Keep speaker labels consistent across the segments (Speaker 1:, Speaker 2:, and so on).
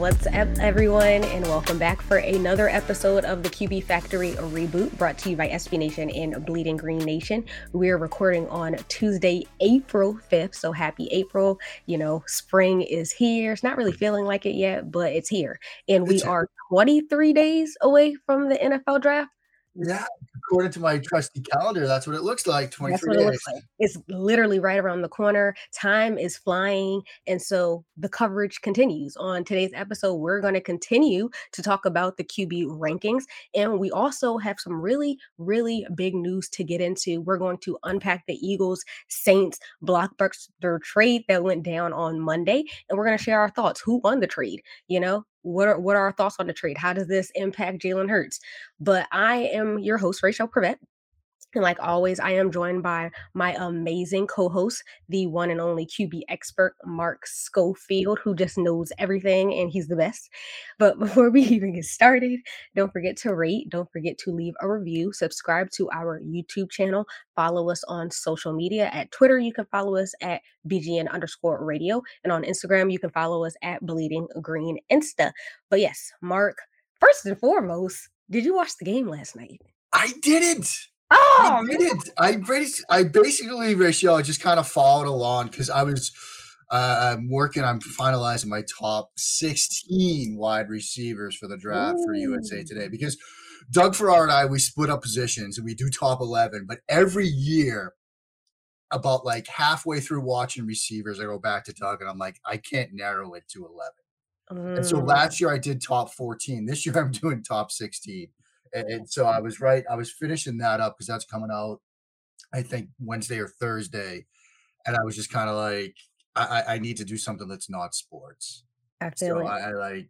Speaker 1: What's up, everyone, and welcome back for another episode of the QB Factory reboot brought to you by SB Nation and Bleeding Green Nation. We're recording on Tuesday, April 5th. So happy April. You know, spring is here. It's not really feeling like it yet, but it's here. And we are 23 days away from the NFL draft.
Speaker 2: Yeah, according to my trusty calendar, that's what it looks like. 23
Speaker 1: days.
Speaker 2: It
Speaker 1: like. It's literally right around the corner. Time is flying. And so the coverage continues. On today's episode, we're going to continue to talk about the QB rankings. And we also have some really, really big news to get into. We're going to unpack the Eagles Saints blockbuster trade that went down on Monday. And we're going to share our thoughts. Who won the trade? You know, what are what are our thoughts on the trade? How does this impact Jalen Hurts? But I am your host, Raichele Privette. And like always, I am joined by my amazing co host, the one and only QB expert, Mark Schofield, who just knows everything and he's the best. But before we even get started, don't forget to rate, don't forget to leave a review, subscribe to our YouTube channel, follow us on social media. At Twitter, you can follow us at BGN underscore radio. And on Instagram, you can follow us at Bleeding Green Insta. But yes, Mark, first and foremost, did you watch the game last night?
Speaker 2: I didn't.
Speaker 1: Oh,
Speaker 2: I didn't. I basically, I basically, Rachel, I just kind of followed along because I was uh, I'm working. I'm finalizing my top 16 wide receivers for the draft Ooh. for USA Today because Doug Farrar and I we split up positions and we do top 11. But every year, about like halfway through watching receivers, I go back to Doug and I'm like, I can't narrow it to 11. Mm. And so mm. last year I did top 14. This year I'm doing top 16 and so I was right. I was finishing that up because that's coming out, I think Wednesday or Thursday, and I was just kind of like, I, I need to do something that's not sports.
Speaker 1: I feel so
Speaker 2: I, I, like,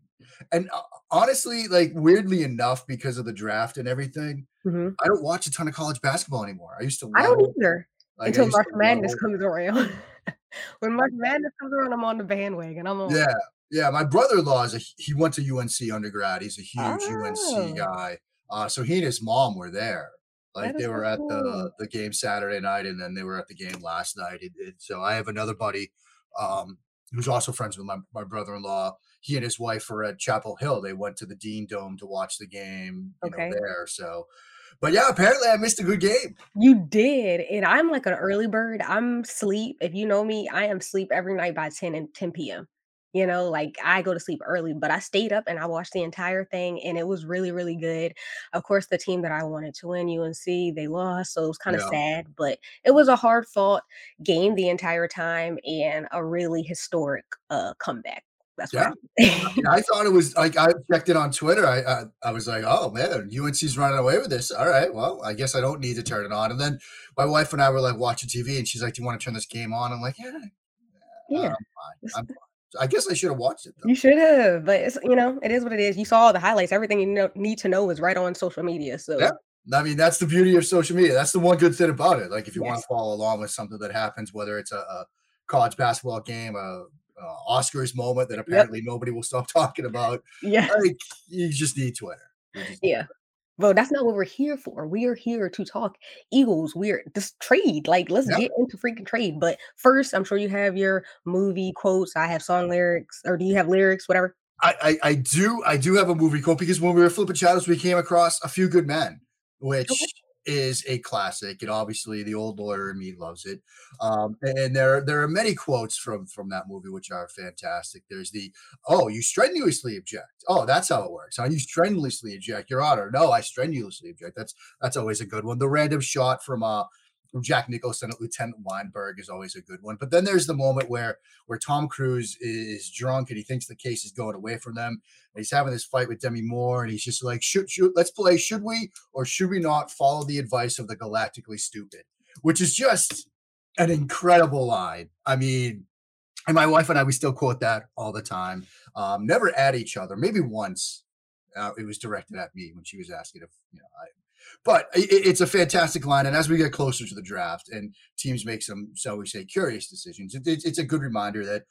Speaker 2: and uh, honestly, like weirdly enough, because of the draft and everything, mm-hmm. I don't watch a ton of college basketball anymore. I used to.
Speaker 1: I don't either like, until March Madness comes around. when March Madness comes around, I'm on the bandwagon. I'm on.
Speaker 2: Yeah, yeah. My brother-in-law is a he went to UNC undergrad. He's a huge oh. UNC guy. Uh, so he and his mom were there. Like they were so at cool. the the game Saturday night, and then they were at the game last night. And, and so I have another buddy um, who's also friends with my, my brother in law. He and his wife were at Chapel Hill. They went to the Dean Dome to watch the game. You okay. know, there. So, but yeah, apparently I missed a good game.
Speaker 1: You did, and I'm like an early bird. I'm sleep. If you know me, I am sleep every night by 10 and 10 p.m. You know, like I go to sleep early, but I stayed up and I watched the entire thing and it was really, really good. Of course, the team that I wanted to win, UNC, they lost. So it was kind of yeah. sad, but it was a hard fought game the entire time and a really historic uh, comeback. That's
Speaker 2: yeah. I, I, thought it was like I checked it on Twitter. I, I, I was like, oh man, UNC's running away with this. All right, well, I guess I don't need to turn it on. And then my wife and I were like watching TV, and she's like, "Do you want to turn this game on?" I'm like, "Yeah,
Speaker 1: yeah, I'm
Speaker 2: fine. I'm fine. I guess I should have watched it.
Speaker 1: Though. You should have, but it's you know it is what it is. You saw all the highlights. Everything you know, need to know is right on social media. So
Speaker 2: yeah, I mean that's the beauty of social media. That's the one good thing about it. Like if you yes. want to follow along with something that happens, whether it's a, a college basketball game, a, a, Oscars moment that apparently yep. nobody will stop talking about.
Speaker 1: Yeah,
Speaker 2: like you just need Twitter.
Speaker 1: Just yeah. Well, that's not what we're here for. We are here to talk Eagles. We're this trade. Like, let's yep. get into freaking trade. But first, I'm sure you have your movie quotes. I have song lyrics, or do you have lyrics? Whatever.
Speaker 2: I, I, I do I do have a movie quote because when we were flipping shadows, we came across a few good men, which okay is a classic, and obviously the old lawyer in me loves it. Um, and there there are many quotes from from that movie which are fantastic. There's the oh, you strenuously object. Oh, that's how it works. How you strenuously object, Your Honor. No, I strenuously object. That's that's always a good one. The random shot from uh Jack Nicholson at Lieutenant Weinberg is always a good one. But then there's the moment where where Tom Cruise is drunk and he thinks the case is going away from them. And he's having this fight with Demi Moore, and he's just like, shoot, shoot, let's play. Should we or should we not follow the advice of the galactically stupid? Which is just an incredible line. I mean, and my wife and I, we still quote that all the time. Um, never at each other. Maybe once uh, it was directed at me when she was asking if you know I but it, it's a fantastic line. And as we get closer to the draft and teams make some, so we say, curious decisions, it, it, it's a good reminder that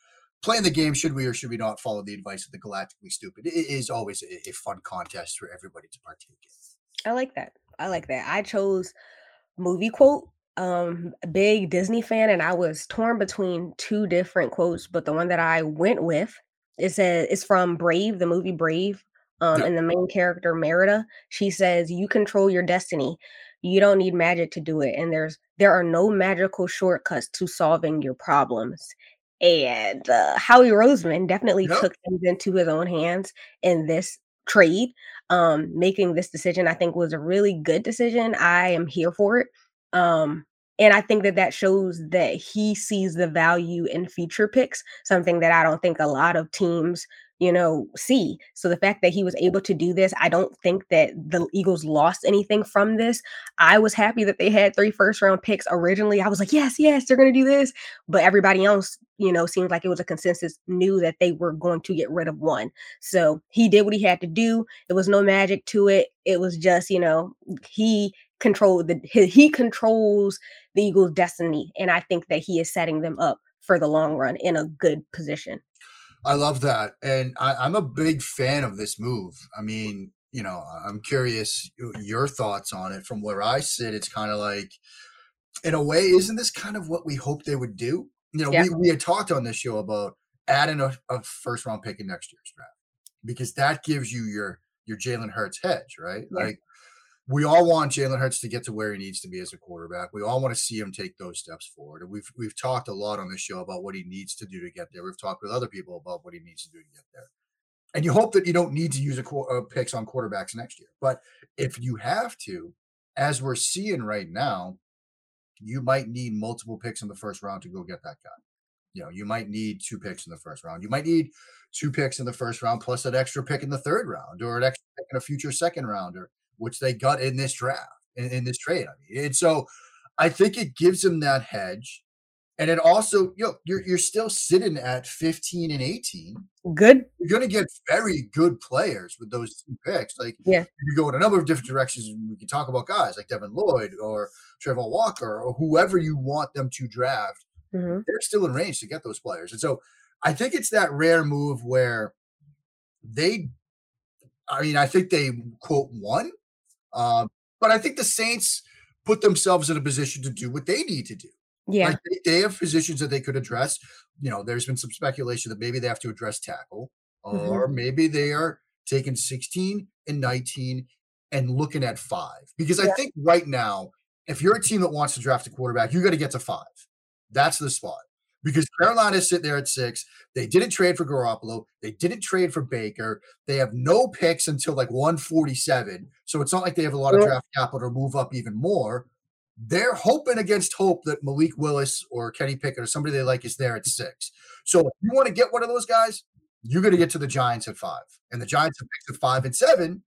Speaker 2: playing the game, should we or should we not follow the advice of the galactically stupid, it is always a, fun contest for everybody to partake in.
Speaker 1: I like that. I like that. I chose movie quote um big Disney fan and I was torn between two different quotes, but the one that I went with it says it's from Brave, the movie Brave. Um, and the main character Merida, she says, "You control your destiny. You don't need magic to do it, and there's there are no magical shortcuts to solving your problems." And uh, Howie Roseman definitely
Speaker 2: Yep.
Speaker 1: took things into his own hands in this trade. Um, making this decision, I think, was a really good decision. I am here for it. Um, and I think that that shows that he sees the value in future picks, something that I don't think a lot of teams you know, see. So the fact that he was able to do this, I don't think that the Eagles lost anything from this. I was happy that they had three first round picks originally. I was like, yes, yes, they're going to do this. But everybody else, you know, seemed like it was a consensus, knew that they were going to get rid of one. So he did what he had to do. There was no magic to it. It was just, you know, he controlled the he, he controls the Eagles' destiny. And I think that he is setting them up for the long run in a good position.
Speaker 2: I love that. And I, I'm a big fan of this move. I mean, you know, I'm curious your thoughts on it. From where I sit, it's kind of like, in a way, isn't this kind of what we hoped they would do? You know,
Speaker 1: Yeah.
Speaker 2: we, we had talked on this show about adding a, a first round pick in next year's draft because that gives you your your Jalen Hurts hedge, right? Like we all want Jalen Hurts to get to where he needs to be as a quarterback. We all want to see him take those steps forward. And we've we've talked a lot on this show about what he needs to do to get there. We've talked with other people about what he needs to do to get there. And you hope that you don't need to use a qu- uh, picks on quarterbacks next year. But if you have to, as we're seeing right now, you might need multiple picks in the first round to go get that guy. You know, you might need two picks in the first round. You might need two picks in the first round plus an extra pick in the third round or an extra pick in a future second rounder, which they got in this draft, in, in this trade. I mean, and so I think it gives them that hedge. And it also, you know, you're, you're still sitting at 15 and 18
Speaker 1: Good.
Speaker 2: you're going to get very good players with those two picks. Like,
Speaker 1: Yeah.
Speaker 2: you go in a number of different directions. We can talk about guys like Devin Lloyd or Travon Walker or whoever you want them to draft.
Speaker 1: Mhm.
Speaker 2: They're still in range to get those players. And so I think it's that rare move where they, I mean, I think they quote won, um, but I think the Saints put themselves in a position to do what they need to do.
Speaker 1: Yeah.
Speaker 2: Like they, they have positions that they could address. You know, there's been some speculation that maybe they have to address tackle,
Speaker 1: Mhm.
Speaker 2: or maybe they are taking 16 and 19 and looking at five. Because I think right now, if you're a team that wants to draft a quarterback, you got to get to five. That's the spot. Because Carolina's sitting there at six. They didn't trade for Garoppolo. They didn't trade for Baker. They have no picks until like 147. So it's not like they have a lot of draft capital to move up even more they're hoping against hope that Malik Willis or Kenny Pickett or somebody they like is there at six. So if you want to get one of those guys, you're going to get to the Giants at five, and the Giants have picked at five and seven.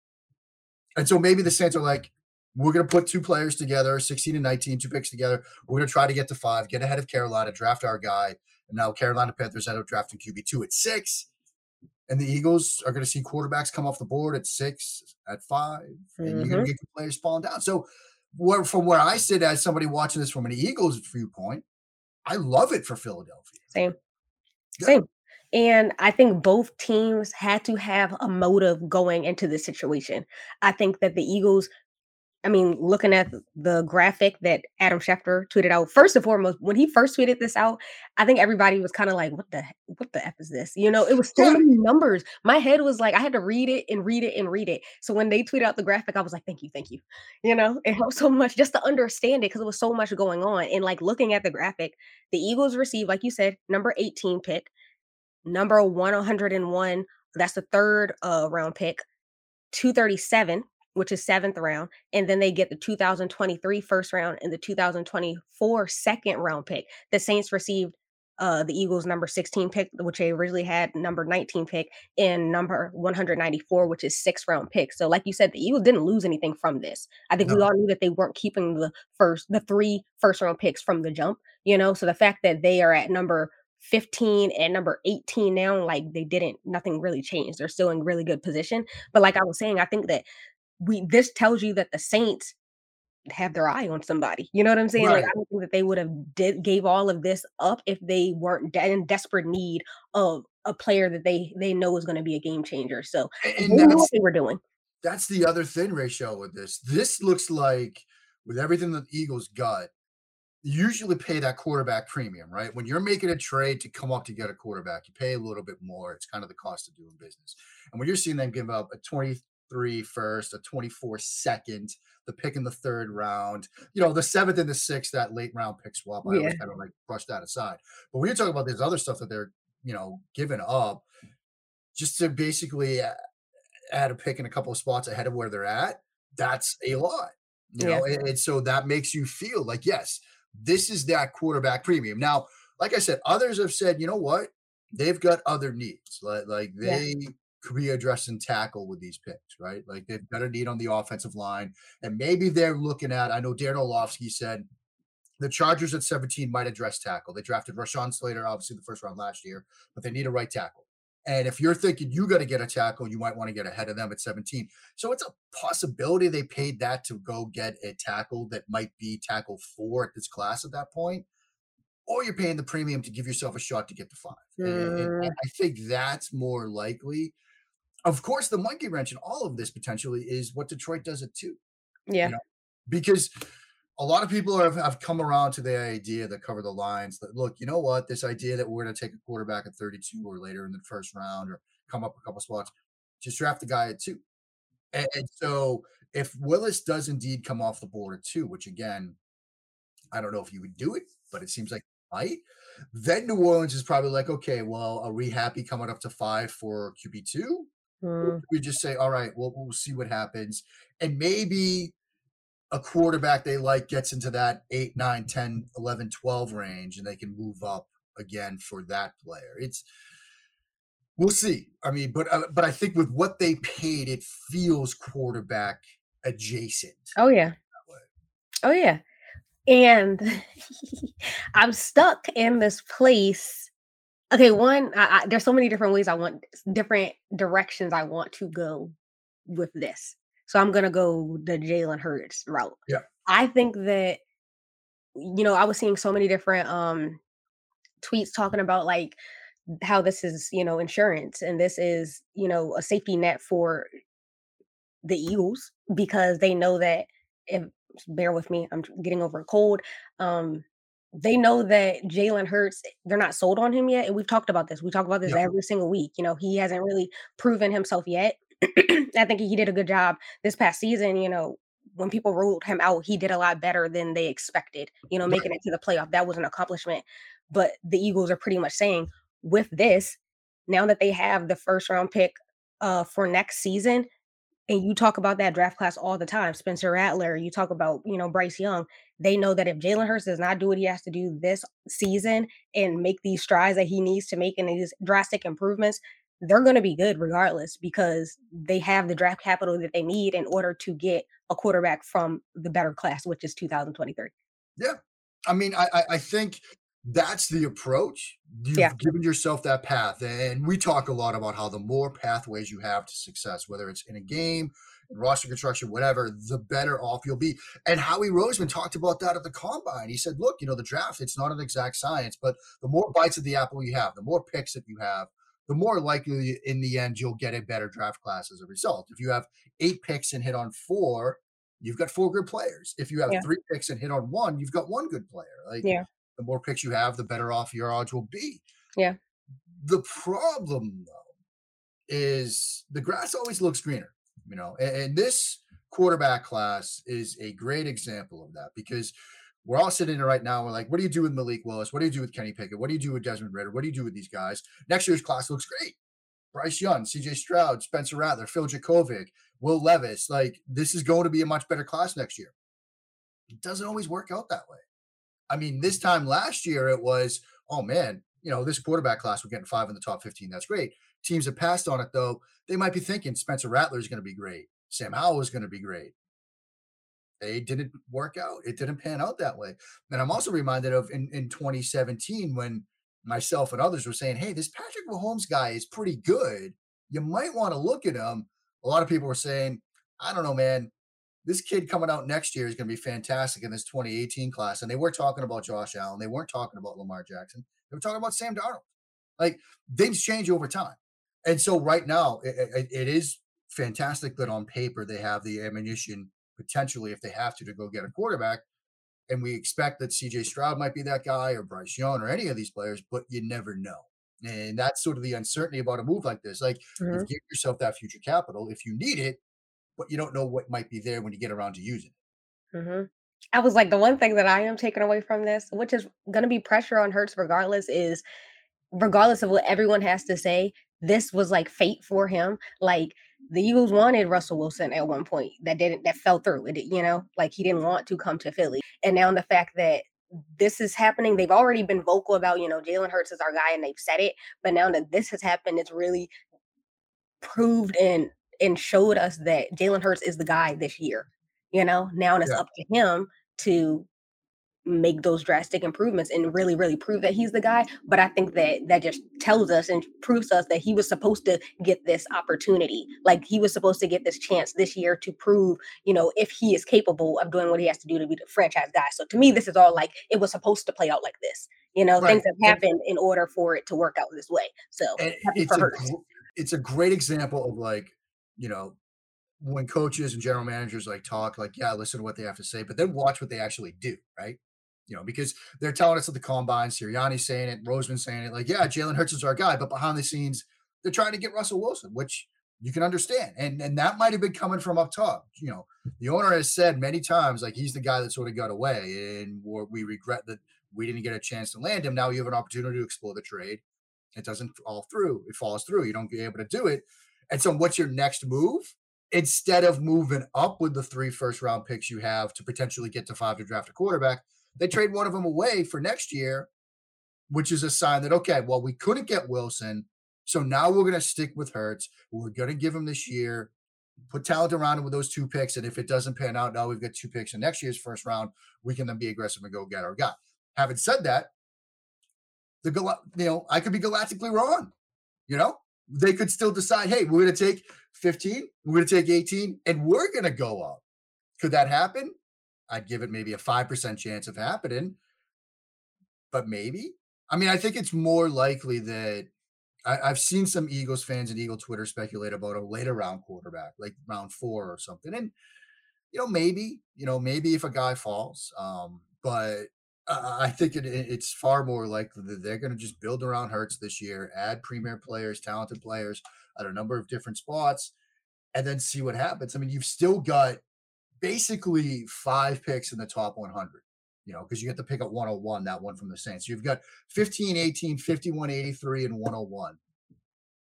Speaker 2: And so maybe the Saints are like, we're going to put two players together, 16 and 19, two picks together. We're going to try to get to five, get ahead of Carolina, draft our guy. And now Carolina Panthers end up drafting QB2 at six. And the Eagles are going to see quarterbacks come off the board at six, at 5 and you're going to mm-hmm. get good players falling down. So, where, from where I sit as somebody watching this from an Eagles viewpoint, I love it for Philadelphia.
Speaker 1: Same.
Speaker 2: Yeah.
Speaker 1: Same. And I think both teams had to have a motive going into this situation. I think that the Eagles, I mean, looking at the graphic that Adam Schefter tweeted out, first and foremost, when he first tweeted this out, I think everybody was kind of like, what the what the F is this? You know, it was so many numbers. My head was like, I had to read it and read it and read it. So when they tweeted out the graphic, I was like, thank you, thank you. You know, it helped so much just to understand it because it was so much going on. And like looking at the graphic, the Eagles received, like you said, number 18 pick, number 101. That's the third uh, round pick, 237 which is seventh round, and then they get the 2023 first round and the 2024 second round pick. The Saints received uh, the Eagles number 16 pick, which they originally had number 19 pick, and number 194, which is six round pick. So, like you said, the Eagles didn't lose anything from this. I think no. we all knew that they weren't keeping the first, the three first round picks from the jump, you know. So the fact that they are at number 15 and number 18 now, like they didn't, nothing really changed. They're still in really good position. But like I was saying, I think that we this tells you that the Saints have their eye on somebody. You know what I'm saying? Right. Like I don't think that they would have did, gave all of this up if they weren't de- in desperate need of a player that they they know is going to be a game changer. So and they knew what they were doing.
Speaker 2: That's the other thing, Rachel, with this. This looks like with everything that the Eagles got, usually pay that quarterback premium, right? When you're making a trade to come up to get a quarterback, you pay a little bit more. It's kind of the cost of doing business. And when you're seeing them give up a 23 first, a 24 second, the pick in the third round, you know, the seventh and the sixth, that late round pick swap. I yeah. always kind of like brush that aside. But when you're talking about this other stuff that they're, you know, giving up just to basically uh, add a pick in a couple of spots ahead of where they're at, that's a lot. You yeah. know, and, and so that makes you feel like, yes, this is that quarterback premium. Now, like I said, others have said, you know what? They've got other needs. Like, like they yeah could be addressing tackle with these picks, right? Like they've got a need on the offensive line. And maybe they're looking at, I know Dan Orlovsky said the Chargers at 17 might address tackle. They drafted Rashawn Slater, obviously the first round last year, but they need a right tackle. And if you're thinking you got to get a tackle, you might want to get ahead of them at 17. So it's a possibility they paid that to go get a tackle that might be tackle four at this class at that point. Or you're paying the premium to give yourself a shot to get to five. Mm. And, and I think that's more likely of course, the monkey wrench in all of this potentially is what Detroit does it too.
Speaker 1: Yeah. You know?
Speaker 2: Because a lot of people have, have come around to the idea that cover the lines that look, you know what, this idea that we're going to take a quarterback at 32 or later in the first round or come up a couple spots, just draft the guy at two. And, and so if Willis does indeed come off the board at two, which again, I don't know if you would do it, but it seems like might. Then New Orleans is probably like, okay, well, are we happy coming up to five for QB two? Mm. We just say, all right, well, we'll see what happens. And maybe a quarterback they like gets into that 8, 9, 10, 11, 12 range and they can move up again for that player. It's we'll see. I mean, but uh, but I think with what they paid, it feels quarterback adjacent.
Speaker 1: Oh yeah. Oh yeah. And I'm stuck in this place okay one I, I, there's so many different ways i want different directions i want to go with this. So i'm gonna go the jalen hurts route.
Speaker 2: Yeah.
Speaker 1: I think that you know i was seeing so many different um tweets talking about like how this is you know insurance and this is you know a safety net for the eagles because they know that if bear with me i'm getting over a cold um they know that Jalen Hurts, they're not sold on him yet. And we've talked about this. We talk about this every single week. You know, he hasn't really proven himself yet. I think he did a good job this past season. You know, when people ruled him out, he did a lot better than they expected. You know, making it to the playoff, that was an accomplishment. But the Eagles are pretty much saying with this, now that they have the first round pick uh, for next season, and you talk about that draft class all the time, Spencer Rattler, you talk about, you know, Bryce Young. They know that if Jalen Hurts does not do what he has to do this season and make these strides that he needs to make and these drastic improvements, they're going to be good regardless because they have the draft capital that they need in order to get a quarterback from the better class, which is 2023. Yeah.
Speaker 2: I mean, I, I think that's the approach. You've yeah. given yourself that path. And we talk a lot about how the more pathways you have to success, whether it's in a game, roster construction, whatever, the better off you'll be. And Howie Roseman talked about that at the combine. He said, look, you know, the draft, it's not an exact science, but the more bites of the apple you have, the more picks that you have, the more likely in the end you'll get a better draft class as a result. If you have eight picks and hit on four, you've got four good players. If you have yeah. three picks and hit on one, you've got one good player. Like
Speaker 1: yeah
Speaker 2: the more picks you have, the better off your odds will be.
Speaker 1: Yeah.
Speaker 2: The problem though is the grass always looks greener, you know, and, and this quarterback class is a great example of that because we're all sitting here right now. We're like, what do you do with Malik Willis? What do you do with Kenny Pickett? What do you do with Desmond Ridder? What do you do with these guys? Next year's class looks great. Bryce Young, CJ Stroud, Spencer Rattler, Phil Jurkovec, Will Levis. Like this is going to be a much better class next year. It doesn't always work out that way. I mean, this time last year it was, oh man, you know, this quarterback class, we're getting five in the top 15. That's great. Teams have passed on it though. They might be thinking Spencer Rattler is going to be great. Sam Howell is going to be great. They didn't work out. It didn't pan out that way. And I'm also reminded of in, in 2017 when myself and others were saying, hey, this Patrick Mahomes guy is pretty good. You might want to look at him. A lot of people were saying, I don't know, man. This kid coming out next year is going to be fantastic in this 2018 class. And they were talking about Josh Allen. They weren't talking about Lamar Jackson. They were talking about Sam Darnold. Like things change over time. And so right now, it, it, it is fantastic that on paper they have the ammunition potentially, if they have to, to go get a quarterback and we expect that CJ Stroud might be that guy or Bryce Young or any of these players, but you never know. And that's sort of the uncertainty about a move like this. Like mm-hmm. you give yourself that future capital if you need it, but you don't know what might be there when you get around to using it.
Speaker 1: Mm-hmm. I was like, the one thing that I am taking away from this, which is going to be pressure on Hurts regardless, is regardless of what everyone has to say, this was like fate for him. Like the Eagles wanted Russell Wilson at one point that didn't that fell through. It you know like he didn't want to come to Philly, and now the fact that this is happening, they've already been vocal about you know Jalen Hurts is our guy, and they've said it. But now that this has happened, it's really proved and and showed us that Jalen Hurts is the guy this year. You know now and it's yeah. up to him to make those drastic improvements and really really prove that he's the guy but i think that that just tells us and proves us that he was supposed to get this opportunity. Like he was supposed to get this chance this year to prove you know if he is capable of doing what he has to do to be the franchise guy. So to me this is all like it was supposed to play out like this. You know right. things have happened in order for it to work out this way. So
Speaker 2: it's a, it's a great example of like you know when coaches and general managers like talk like yeah listen to what they have to say but then watch what they actually do right you know, because they're telling us at the combine, Sirianni's saying it, Roseman saying it, like, yeah, Jalen Hurts is our guy, but behind the scenes, they're trying to get Russell Wilson, which you can understand. And and that might have been coming from up top. You know, the owner has said many times, like he's the guy that sort of got away, and we regret that we didn't get a chance to land him. Now you have an opportunity to explore the trade. It doesn't fall through. It falls through. You don't get able to do it. And so, what's your next move? Instead of moving up with the three first round picks you have to potentially get to five to draft a quarterback, they trade one of them away for next year, which is a sign that, okay, well, we couldn't get Wilson. So now we're going to stick with Hurts. We're going to give him this year, put talent around him with those two picks. And if it doesn't pan out, now we've got two picks in next year's first round. We can then be aggressive and go get our guy. Having said that, the you know, I could be galactically wrong. You know, they could still decide, hey, we're going to take 15, we're going to take 18, and we're going to go up. Could that happen? I'd give it maybe a 5% chance of happening. But maybe. I mean, I think it's more likely that I, have seen some Eagles fans and Eagle Twitter speculate about a later round quarterback, like round four or something. And, you know, maybe, you know, maybe if a guy falls. Um, but I think it, it's far more likely that they're going to just build around Hurts this year, add premier players, talented players at a number of different spots, and then see what happens. I mean, you've still got basically five picks in the top 100 you know, because you get to pick up 101, that one from the Saints. You've got 15, 18, 51, 83, and 101.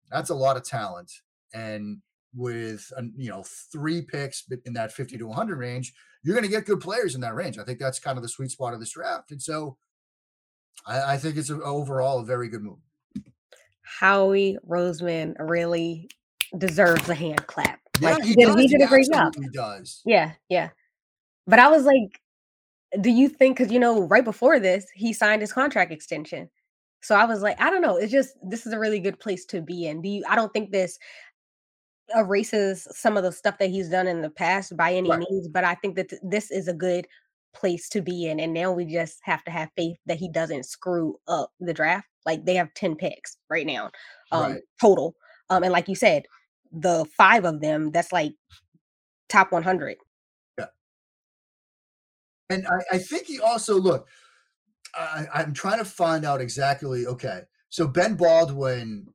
Speaker 2: That's a lot of talent. And with, you know, three picks in that 50 to 100 range, you're going to get good players in that range. I think that's kind of the sweet spot of this draft. And so I, I think it's a, overall a very good move.
Speaker 1: Howie Roseman really deserves a hand clap. Yeah, like, he, did, he did a great job.
Speaker 2: He does.
Speaker 1: Yeah, yeah. But I was like, do you think because you know, right before this, he signed his contract extension. So I was like, I don't know. It's just this is a really good place to be in. Do you I don't think this erases some of the stuff that he's done in the past by any right. means, but I think that th- this is a good place to be in. And now we just have to have faith that he doesn't screw up the draft. Like they have 10 picks right now, um, right. total. Um, and like you said, the five of them, that's like top 100.
Speaker 2: Yeah. And I, I think he also, look, I, I'm trying to find out exactly. Okay. So Ben Baldwin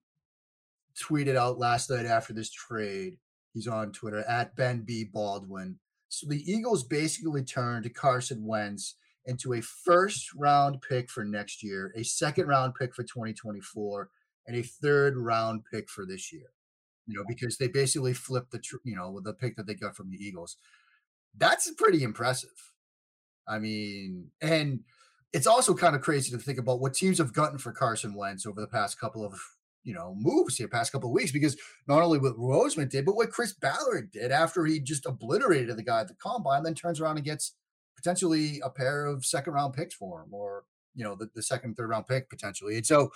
Speaker 2: tweeted out last night after this trade. He's on Twitter at Ben B. Baldwin. So the Eagles basically turned Carson Wentz into a first round pick for next year, a second round pick for 2024, and a third round pick for this year. You know, because they basically flipped the you know the pick that they got from the Eagles. That's pretty impressive. I mean, and it's also kind of crazy to think about what teams have gotten for Carson Wentz over the past couple of you know moves here, past couple of weeks, because not only what Roseman did, but what Chris Ballard did after he just obliterated the guy at the combine, then turns around and gets potentially a pair of second round picks for him, or you know the, the second, third round pick potentially. And so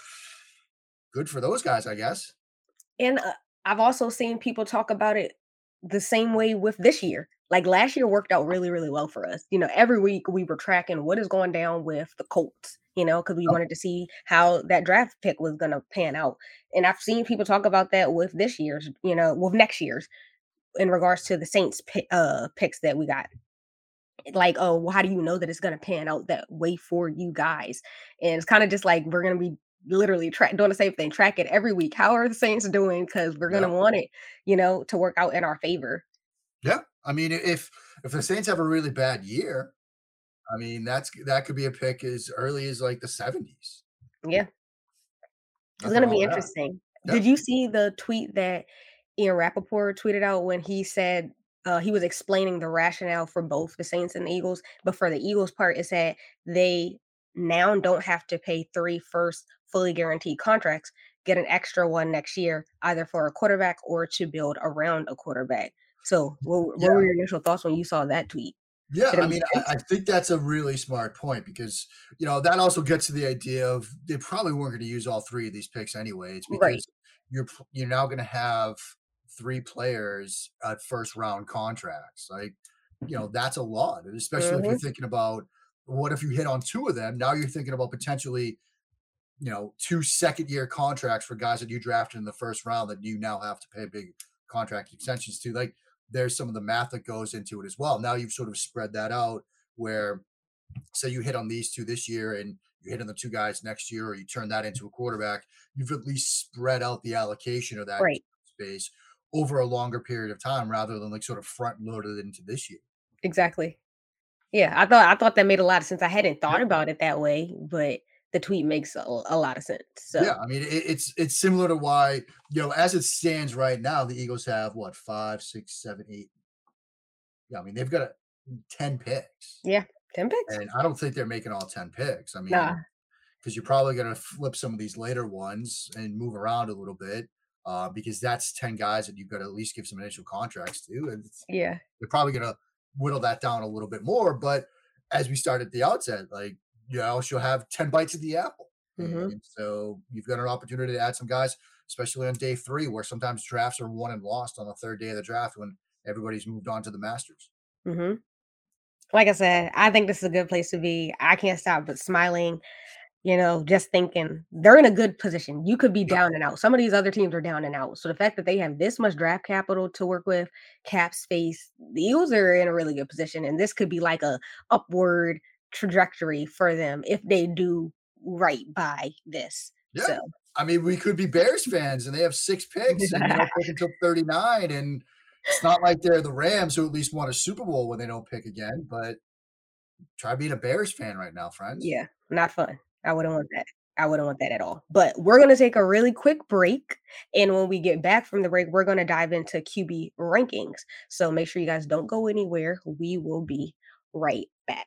Speaker 2: good for those guys, I guess.
Speaker 1: And uh, I've also seen people talk about it the same way with this year. Like last year worked out really, really well for us. You know, every week we were tracking what is going down with the Colts, you know, because we oh. wanted to see how that draft pick was going to pan out. And I've seen people talk about that with this year's, you know, with next year's in regards to the Saints uh, picks that we got. Like, oh, well, how do you know that it's going to pan out that way for you guys? And it's kind of just like we're going to be literally track doing the same thing, track it every week. How are the Saints doing? Because we're gonna yeah. want it, you know, to work out in our favor.
Speaker 2: Yeah, I mean, if if the Saints have a really bad year, I mean, that's that could be a pick as early as like the seventies.
Speaker 1: Yeah, it's gonna be interesting. Yeah. Did you see the tweet that Ian Rapoport tweeted out when he said uh, he was explaining the rationale for both the Saints and the Eagles, but for the Eagles part, it said they now don't have to pay three first fully guaranteed contracts, get an extra one next year, either for a quarterback or to build around a quarterback. So, what, what yeah. were your initial thoughts when you saw that tweet?
Speaker 2: Yeah, I mean, I, I, think that's a really smart point because you know that also gets to the idea of they probably weren't going to use all three of these picks anyways because right. you're you're now going to have three players at first round contracts. Like, you know, that's a lot, especially mm-hmm. if you're mm-hmm. thinking about what if you hit on two of them? Now you're thinking about potentially you know, two second year contracts for guys that you drafted in the first round that you now have to pay big contract extensions to. Like there's some of the math that goes into it as well. Now you've sort of spread that out where say you hit on these two this year and you hit on the two guys next year or you turn that into a quarterback, you've at least spread out the allocation of that right. space over a longer period of time rather than like sort of front loaded into this year.
Speaker 1: Exactly. Yeah, I thought I thought that made a lot of sense. I hadn't thought about it that way, but the tweet makes a, a lot of sense. So.
Speaker 2: Yeah, I mean, it, it's it's similar to why you know, as it stands right now, the Eagles have what five, six, seven, eight. Yeah, I mean, they've got a, ten picks.
Speaker 1: Yeah, ten picks,
Speaker 2: and I don't think they're making all ten picks. I mean, because nah. you're probably going to flip some of these later ones and move around a little bit. Uh, because that's 10 guys that you've got to at least give some initial contracts to. And
Speaker 1: yeah,
Speaker 2: they're probably going to whittle that down a little bit more. But as we started at the outset, like you know, she'll have 10 bites of the apple. Mm-hmm. so you've got an opportunity to add some guys, especially on day three, where sometimes drafts are won and lost on the third day of the draft when everybody's moved on to the Masters.
Speaker 1: Mm-hmm. Like I said, I think this is a good place to be. I can't stop but smiling, you know, just thinking they're in a good position. You could be down and out. Some of these other teams are down and out. So the fact that they have this much draft capital to work with, cap space, the Eagles are in a really good position. And this could be like a upward trajectory for them if they do right by this. Yeah. So.
Speaker 2: I mean, we could be Bears fans and they have six picks and they don't pick until 39. And it's not like they're the Rams who at least won a Super Bowl when they don't pick again, but try being a Bears fan right now, friends.
Speaker 1: Yeah, not fun. I wouldn't want that. I wouldn't want that at all. But we're going to take a really quick break. And when we get back from the break, we're going to dive into QB rankings. So make sure you guys don't go anywhere. We will be right back.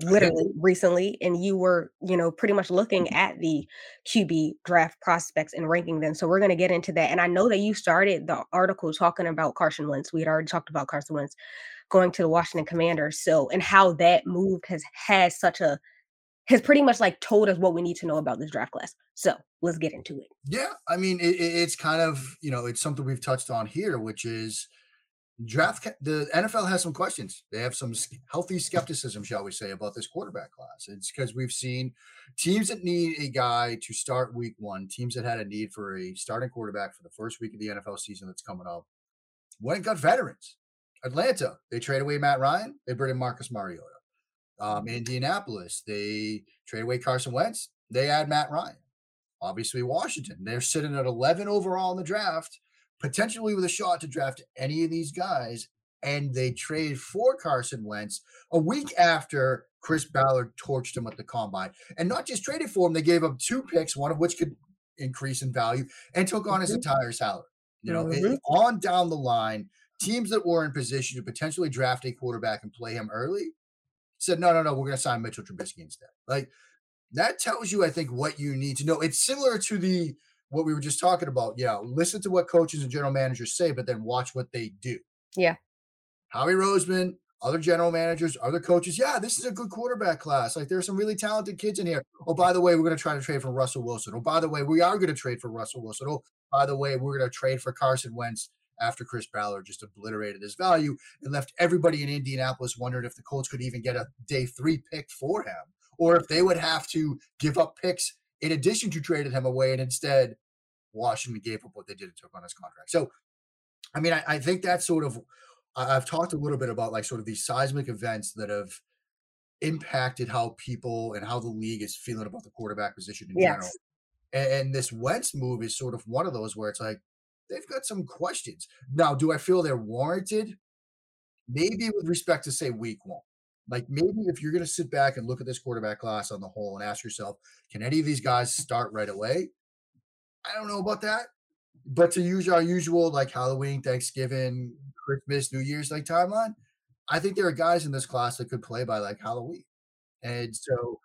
Speaker 1: literally recently and you were you know pretty much looking
Speaker 2: Mm-hmm.
Speaker 1: at the qb draft prospects and ranking them so we're going to get into that and i know that you started the article talking about carson wentz we had already talked about carson wentz going to the washington commanders so and how that move has has such a has pretty much like told us what we need to know about this draft class so let's get into it
Speaker 2: Yeah, I mean, it- it's kind of you know, it's something we've touched on here, which is draft. The NFL has some questions. They have some healthy skepticism, shall we say, about this quarterback class. It's because we've seen teams that need a guy to start week one, teams that had a need for a starting quarterback for the first week of the NFL season that's coming up, went and got veterans. Atlanta, they trade away Matt Ryan, they bring in Marcus Mariota. Um, Indianapolis, they trade away Carson Wentz, they add Matt Ryan obviously Washington. They're sitting at 11 overall in the draft, potentially with a shot to draft any of these guys. And they traded for Carson Wentz a week after Chris Ballard torched him at the combine. And not just traded for him, they gave him two picks, one of which could increase in value, and took on his
Speaker 1: Mhm.
Speaker 2: entire salary. You know, it-
Speaker 1: Mhm.
Speaker 2: on down the line, teams that were in position to potentially draft a quarterback and play him early said, no, no, no, we're going to sign Mitchell Trubisky instead. Like, that tells you, I think, what you need to know. It's similar to the what we were just talking about. Yeah, listen to what coaches and general managers say, but then watch what they do.
Speaker 1: Yeah.
Speaker 2: Howie Roseman, other general managers, other coaches. Yeah, this is a good quarterback class. Like there's some really talented kids in here. Oh, by the way, we're going to try to trade for Russell Wilson. Oh, by the way, we are going to trade for Russell Wilson. Oh, by the way, we're going to trade for Carson Wentz after Chris Ballard just obliterated his value and left everybody in Indianapolis wondering if the Colts could even get a day three pick for him or if they would have to give up picks in addition to trading him away, and instead Washington gave up what they did and took on his contract. So, I mean, I, I think that's sort of I've talked a little bit about like sort of these seismic events that have impacted how people and how the league is feeling about the quarterback position in general.
Speaker 1: yes
Speaker 2: And, and this Wentz move is sort of one of those where it's like they've got some questions. Now, do I feel they're warranted? Maybe with respect to say week one. Like maybe if you're going to sit back and look at this quarterback class on the whole and ask yourself, can any of these guys start right away? I don't know about that. But to use our usual like Halloween, Thanksgiving, Christmas, New Year's like timeline, I think there are guys in this class that could play by like Halloween. And so,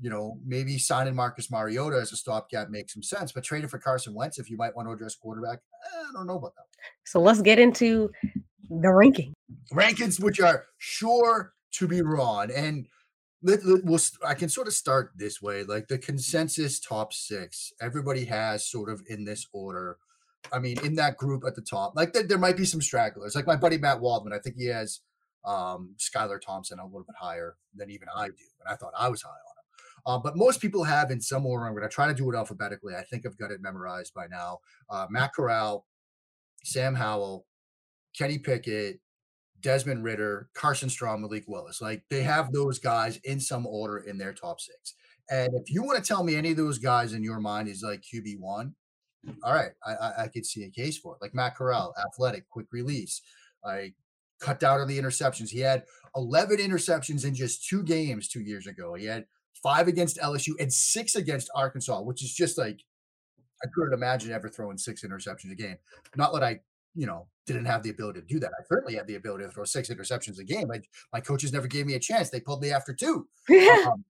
Speaker 2: you know, maybe signing Marcus Mariota as a stopgap makes some sense, but trading for Carson Wentz if you might want to address quarterback, I don't know about that.
Speaker 1: so let's get into the ranking
Speaker 2: rankings which are sure to be wrong and let, let- we'll, i can sort of start this way like the consensus top six everybody has sort of in this order i mean in that group at the top like there, there might be some stragglers like my buddy matt waldman i think he has um skylar thompson a little bit higher than even i do and i thought i was high on him uh, but most people have in some order i'm going to try to do it alphabetically i think i've got it memorized by now uh, matt corral sam howell kenny pickett Desmond Ridder, Carson Strong, Malik Willis. Like they mm. have those guys in some order in their top six. And if you want to tell me any of those guys in your mind is like QB one, all right, I, I, I could see a case for it. Like Matt Corral, athletic, quick release, like cut down on the interceptions. He had 11 interceptions in just two games two years ago. He had five against LSU and six against Arkansas, which is just like I couldn't imagine ever throwing six interceptions a game. Not that I, you know, didn't have the ability to do that. I certainly had the ability to throw six interceptions a game. I, my coaches never gave me a chance. They pulled me after two. Um,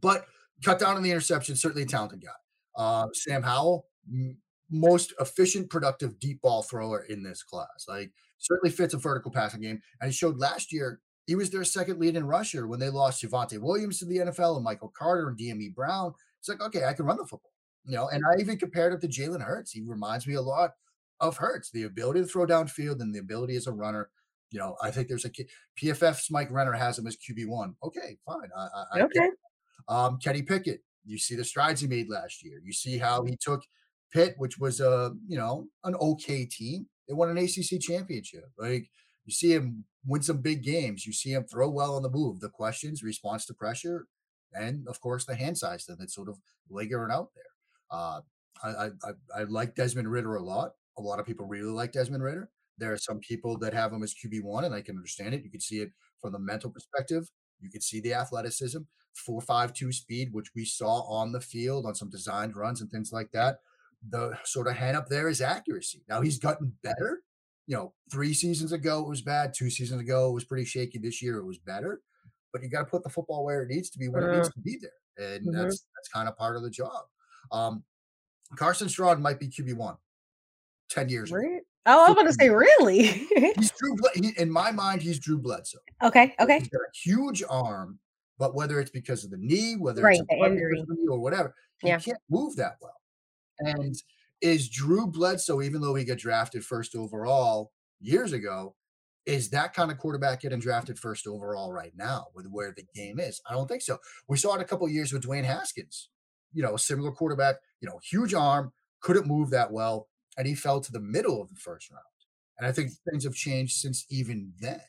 Speaker 2: but cut down on the interception, certainly a talented guy. Uh, Sam Howell, m- most efficient, productive deep ball thrower in this class. Like certainly fits a vertical passing game. And he showed last year he was their second lead in rusher when they lost Javonte Williams to the NFL and Michael Carter and Dyami Brown. It's like, okay, I can run the football. You know, and I even compared him to Jalen Hurts. He reminds me a lot of Hurts, the ability to throw downfield and the ability as a runner. You know, I think there's a PFF's Mike Renner has him as QB one. Okay, fine. I, I, okay. I um, Kenny Pickett, you see the strides he made last year. You see how he took Pitt, which was a you know an okay team. They won an ACC championship. Like you see him win some big games. You see him throw well on the move. The questions, response to pressure, and of course the hand size that's sort of lingering out there. Uh, I, I I like Desmond Ridder a lot. A lot of people really like Desmond Ridder. There are some people that have him as QB one, and I can understand it. You can see it from the mental perspective. You can see the athleticism, four five two speed, which we saw on the field on some designed runs and things like that. The sort of hand up there is accuracy. Now he's gotten better. You know, three seasons ago it was bad. Two seasons ago it was pretty shaky. This year it was better. But you got to put the football where it needs to be when it needs to be there, and mm-hmm. that's that's kind of part of the job. Um, Carson Strong might be QB one. 10 years
Speaker 1: ago. Oh, I'm going to say, really?
Speaker 2: he's Drew. He, in my mind, he's Drew Bledsoe.
Speaker 1: Okay. Okay.
Speaker 2: He's got a huge arm, but whether it's because of the knee, whether right, it's the injury or whatever, he yeah. can't move that well. And is Drew Bledsoe, even though he got drafted first overall years ago, is that kind of quarterback getting drafted first overall right now with where the game is? I don't think so. We saw it a couple years with Dwayne Haskins. You know, a similar quarterback. You know, huge arm, couldn't move that well, and he fell to the middle of the first round. And I think things have changed since even then.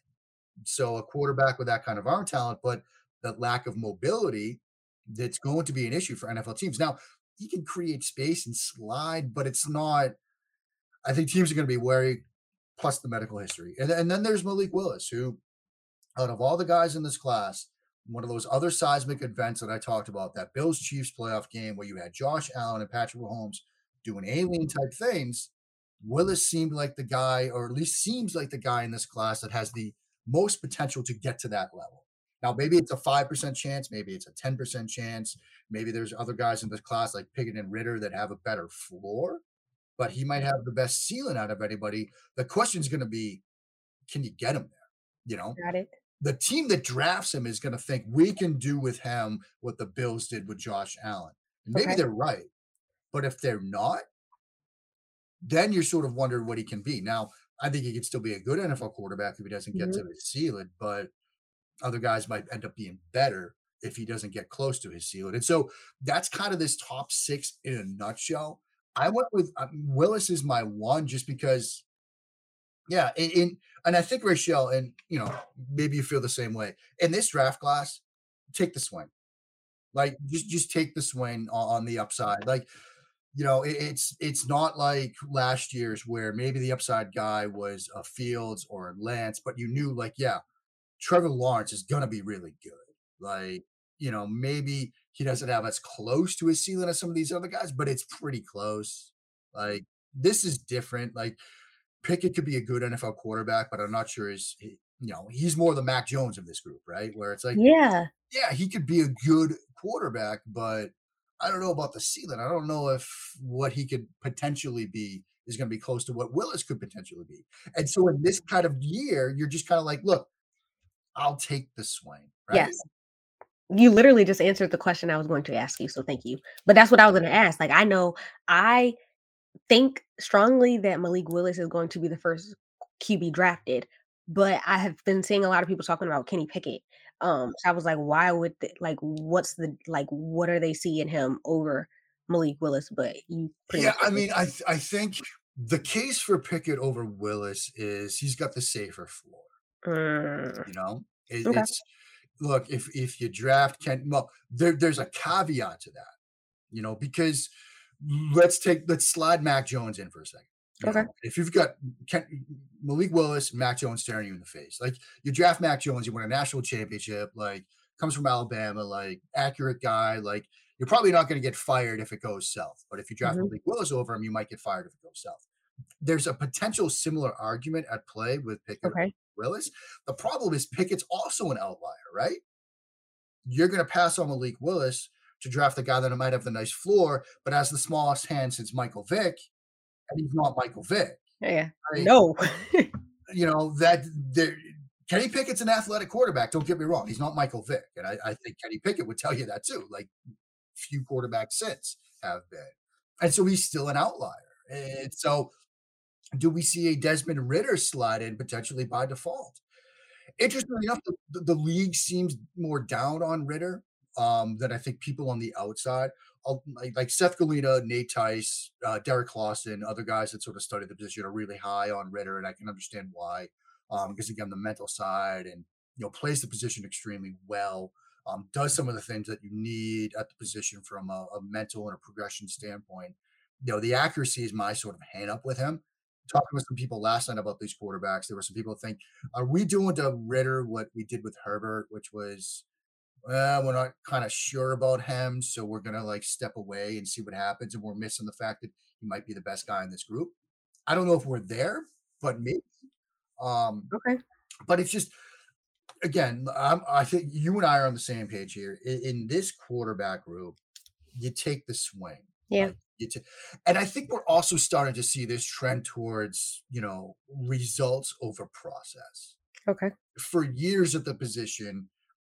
Speaker 2: So a quarterback with that kind of arm talent, but that lack of mobility, that's going to be an issue for NFL teams. Now, he can create space and slide, but it's not. I think teams are going to be wary, plus the medical history. And, and then there's Malik Willis, who, out of all the guys in this class, one of those other seismic events that I talked about, that Bills Chiefs playoff game where you had Josh Allen and Patrick Mahomes doing alien type things, Willis seemed like the guy, or at least seems like the guy in this class that has the most potential to get to that level. Now, maybe it's a 5% chance, maybe it's a 10% chance. Maybe there's other guys in this class like Pickett and Ridder that have a better floor, but he might have the best ceiling out of anybody. The question is going to be can you get him there? You know,
Speaker 1: Got it.
Speaker 2: the team that drafts him is going to think we can do with him what the Bills did with Josh Allen. And maybe okay. they're right. But if they're not, then you're sort of wondering what he can be. Now, I think he could still be a good NFL quarterback if he doesn't get mm-hmm. to his ceiling, but other guys might end up being better if he doesn't get close to his ceiling. And so that's kind of this top six in a nutshell. I went with uh, Willis is my one just because, yeah, in, in and I think Raichele, and you know, maybe you feel the same way in this draft class. Take the swing, like just just take the swing on, on the upside. Like you know, it, it's it's not like last year's where maybe the upside guy was a Fields or a Lance, but you knew like, yeah, Trevor Lawrence is gonna be really good. Like, you know, maybe he doesn't have as close to his ceiling as some of these other guys, but it's pretty close. Like, this is different. Like, Pickett could be a good NFL quarterback, but I'm not sure he's, you know, he's more the Mac Jones of this group, right? Where it's like,
Speaker 1: yeah,
Speaker 2: yeah, he could be a good quarterback, but I don't know about the ceiling. I don't know if what he could potentially be is going to be close to what Willis could potentially be. And so in this kind of year, you're just kind of like, look, I'll take the swing. Right?
Speaker 1: Yes. You literally just answered the question I was going to ask you. So thank you. But that's what I was going to ask. Like, I know I think strongly that Malik Willis is going to be the first QB drafted, but I have been seeing a lot of people talking about Kenny Pickett. Um, so I was like, why would they, like what's the like what are they seeing him over Malik Willis? But you
Speaker 2: Yeah, I mean, I th- I think the case for Pickett over Willis is he's got the safer floor.
Speaker 1: Mm.
Speaker 2: You know, it, okay. it's look if if you draft Ken, well, there there's a caveat to that, you know, because let's take let's slide Mac Jones in for a second.
Speaker 1: Okay.
Speaker 2: Know, if you've got Ken, Malik Willis, Mac Jones staring you in the face, like you draft Mac Jones, you win a national championship, like comes from Alabama, like accurate guy, like you're probably not going to get fired if it goes south. But if you draft mm-hmm. Malik Willis over him, you might get fired if it goes south. There's a potential similar argument at play with Pickett
Speaker 1: okay.
Speaker 2: Willis. The problem is Pickett's also an outlier, right? You're going to pass on Malik Willis to draft the guy that might have the nice floor, but has the smallest hand since Michael Vick he's not Michael Vick.
Speaker 1: Yeah. I no.
Speaker 2: you know, that there Kenny Pickett's an athletic quarterback. Don't get me wrong. He's not Michael Vick. And I, I think Kenny Pickett would tell you that too. Like few quarterbacks since have been. And so he's still an outlier. And so do we see a Desmond Ridder slide in potentially by default? Interestingly enough, the, the league seems more down on Ridder um, than I think people on the outside. Like, like Seth Galina, Nate Tice, uh, Derrik Klassen, other guys that sort of study the position are really high on Ridder, and I can understand why. Because Um, again, the mental side and you know plays the position extremely well. Um, does some of the things that you need at the position from a, a mental and a progression standpoint. You know, the accuracy is my sort of hand up with him talking with some people last night about these quarterbacks. There were some people think, are we doing to Ridder what we did with Herbert, which was, well, we're not kind of sure about him, so we're gonna like step away and see what happens, and we're missing the fact that he might be the best guy in this group. I don't know if we're there, but maybe. Um,
Speaker 1: okay.
Speaker 2: But it's just again, I'm, i think you and I are on the same page here. In, in this quarterback group, you take the swing.
Speaker 1: Yeah. Like,
Speaker 2: to, and I think we're also starting to see this trend towards, you know, results over process.
Speaker 1: Okay.
Speaker 2: For years at the position,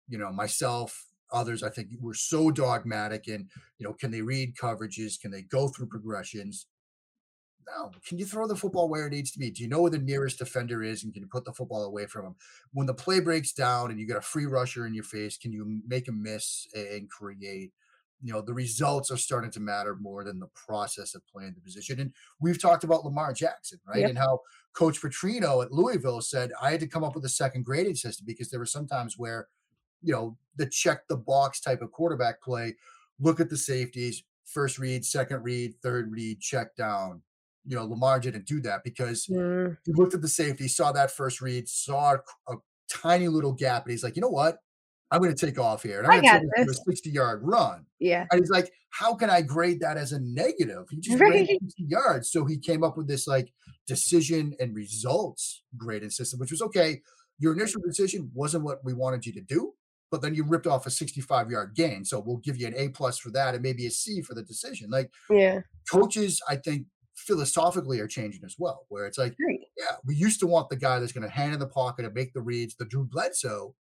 Speaker 2: you know, myself, others, I think we're so dogmatic and, you know, can they read coverages? Can they go through progressions? No. Can you throw the football where it needs to be? Do you know where the nearest defender is and can you put the football away from him? When the play breaks down and you got a free rusher in your face, can you make a miss and create? you know the results are starting to matter more than the process of playing the position and we've talked about lamar jackson right yep. and how coach petrino at louisville said i had to come up with a second grading system because there were some times where you know the check the box type of quarterback play look at the safeties first read second read third read check down you know lamar didn't do that because mm. he looked at the safety saw that first read saw a, a tiny little gap and he's like you know what I'm going to take off here. And I'm going to take a 60 yard run.
Speaker 1: Yeah.
Speaker 2: And he's like, how can I grade that as a negative? He just right. ran 60 yards. So he came up with this like decision and results grading system, which was okay. Your initial decision wasn't what we wanted you to do, but then you ripped off a 65 yard gain. So we'll give you an A plus for that and maybe a C for the decision. Like,
Speaker 1: yeah,
Speaker 2: coaches, I think philosophically are changing as well, where it's like,
Speaker 1: Great.
Speaker 2: yeah, we used to want the guy that's going to hand in the pocket and make the reads, the Drew Bledsoe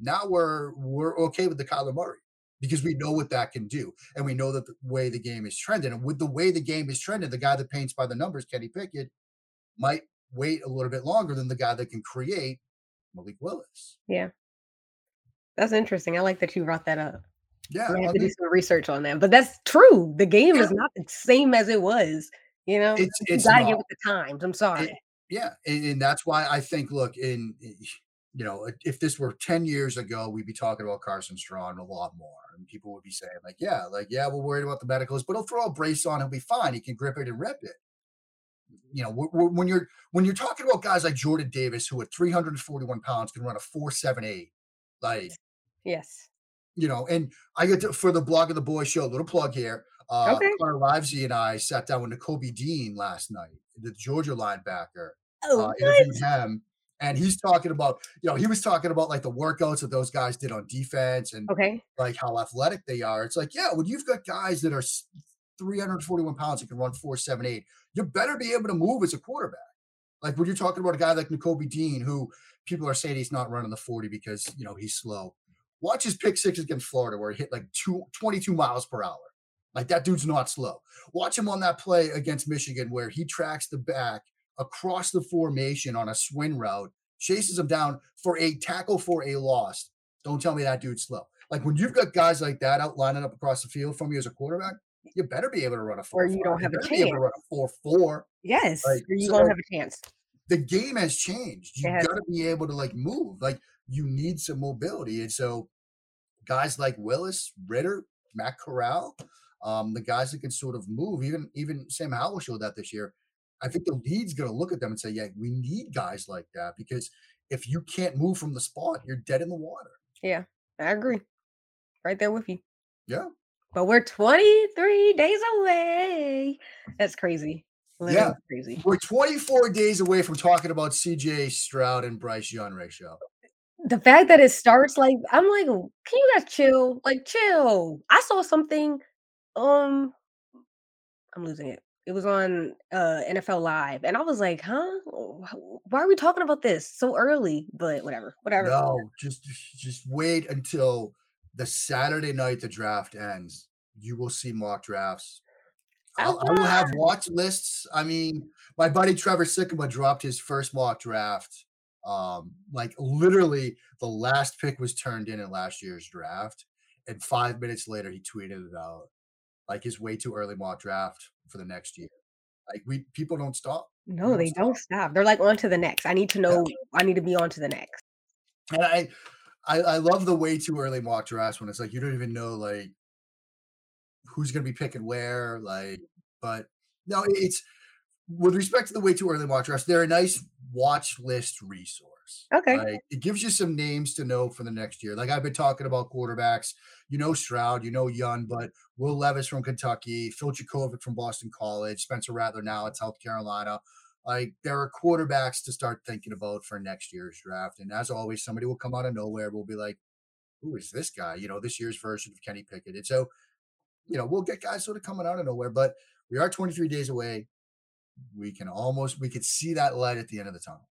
Speaker 2: now we're we're okay with the Kyler Murray because we know what that can do, and we know that the way the game is trending. And with the way the game is trending, the guy that paints by the numbers, Kenny Pickett, might wait a little bit longer than the guy that can create Malik Willis.
Speaker 1: Yeah, that's interesting. I like that you brought that up.
Speaker 2: Yeah,
Speaker 1: I have to do some research on that, but that's true. The game yeah. is not the same as it was. You know,
Speaker 2: it's, it's
Speaker 1: you gotta not. get with the times. I'm sorry.
Speaker 2: It, yeah, and, and, that's why I think, look, in you know, if this were 10 years ago, we'd be talking about Carson Strong a lot more. And people would be saying, like, yeah, like, yeah, we're worried about the medicals, but he'll throw a brace on, he'll be fine. He can grip it and rip it. You know, when you're when you're talking about guys like Jordan Davis, who at 341 pounds can run a 478, like
Speaker 1: yes,
Speaker 2: you know, and I get to for the blog of the boys show, a little plug here. Uh
Speaker 1: okay.
Speaker 2: Connor Livesay and I sat down with Kobe Dean last night, the Georgia linebacker.
Speaker 1: Oh, uh, interviewed
Speaker 2: him and he's talking about you know he was talking about like the workouts that those guys did on defense and
Speaker 1: okay
Speaker 2: like how athletic they are it's like yeah when you've got guys that are 341 pounds and can run 478 you better be able to move as a quarterback like when you're talking about a guy like Nakobe Dean who people are saying he's not running the 40 because you know he's slow watch his pick six against Florida where he hit like two, 22 miles per hour like that dude's not slow watch him on that play against Michigan where he tracks the back across the formation on a swing route, chases him down for a tackle for a loss. Don't tell me that dude's slow. Like when you've got guys like that out lining up across the field from you as a quarterback, you better be able to run a four.
Speaker 1: Or you don't have
Speaker 2: you
Speaker 1: a chance.
Speaker 2: to run a four four.
Speaker 1: Yes, like, you so won't have a chance.
Speaker 2: The game has changed. You got to be able to like move. Like you need some mobility, and so guys like Willis, Ridder, Matt Corral, um, the guys that can sort of move. Even even Sam Howell showed that this year. I think the league's going to look at them and say, yeah, we need guys like that because if you can't move from the spot, you're dead in the water.
Speaker 1: Yeah, I agree. Right there with you.
Speaker 2: Yeah.
Speaker 1: But we're 23 days away. That's crazy.
Speaker 2: Literally yeah, crazy. We're 24 days away from talking about CJ Stroud and Bryce Young ratio.
Speaker 1: The fact that it starts like I'm like, can you guys chill? Like chill. I saw something. Um, I'm losing it it was on uh NFL Live, and I was like, "Huh? Why are we talking about this so early?" But whatever, whatever.
Speaker 2: No, just just wait until the Saturday night the draft ends. You will see mock drafts. I'll, I will have watch lists. I mean, my buddy Trevor Sikkema dropped his first mock draft. Um, like literally the last pick was turned in in last year's draft, and five minutes later he tweeted it out, like his way too early mock draft for the next year. Like we people don't stop.
Speaker 1: No, don't they stop. don't stop. They're like on to the next. I need to know. Yeah. I need to be on to the next.
Speaker 2: And I, I, I love the way too early mock draft when it's like you don't even know like who's going to be picking where. Like, but no, it's with respect to the way too early watch drafts. They're a nice watch list resource.
Speaker 1: Okay,
Speaker 2: like, it gives you some names to know for the next year. Like I've been talking about quarterbacks. You know Stroud, you know Young, but Will Levis from Kentucky, Phil Jurkovec from Boston College, Spencer Rattler now at South Carolina. Like there are quarterbacks to start thinking about for next year's draft. And as always, somebody will come out of nowhere. We'll be like, who is this guy? You know, this year's version of Kenny Pickett. And so, you know, we'll get guys sort of coming out of nowhere, but we are 23 days away. We can almost we could see that light at the end of the tunnel.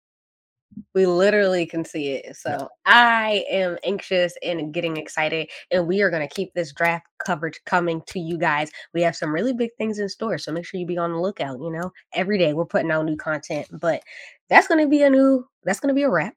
Speaker 1: We literally can see it. So yeah. I am anxious and getting excited. And we are going to keep this draft coverage coming to you guys. We have some really big things in store. So make sure you be on the lookout. You know, every day we're putting out new content. But that's going to be a new, that's going to be a wrap.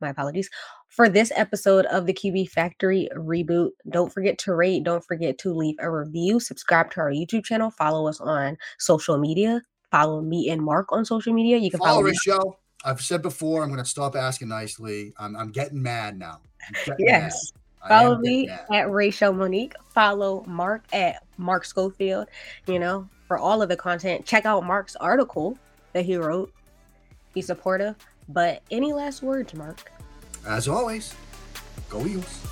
Speaker 1: My apologies. For this episode of the QB Factory reboot, don't forget to rate, don't forget to leave a review, subscribe to our YouTube channel, follow us on social media, follow me and Mark on social media. You can follow, follow
Speaker 2: Raichele. I've said before, I'm going to stop asking nicely. I'm, I'm getting mad now.
Speaker 1: Getting yes. Mad. Follow me at Rachel Monique. Follow Mark at Mark Schofield. You know, for all of the content, check out Mark's article that he wrote. He's supportive. But any last words, Mark?
Speaker 2: As always, go Eagles.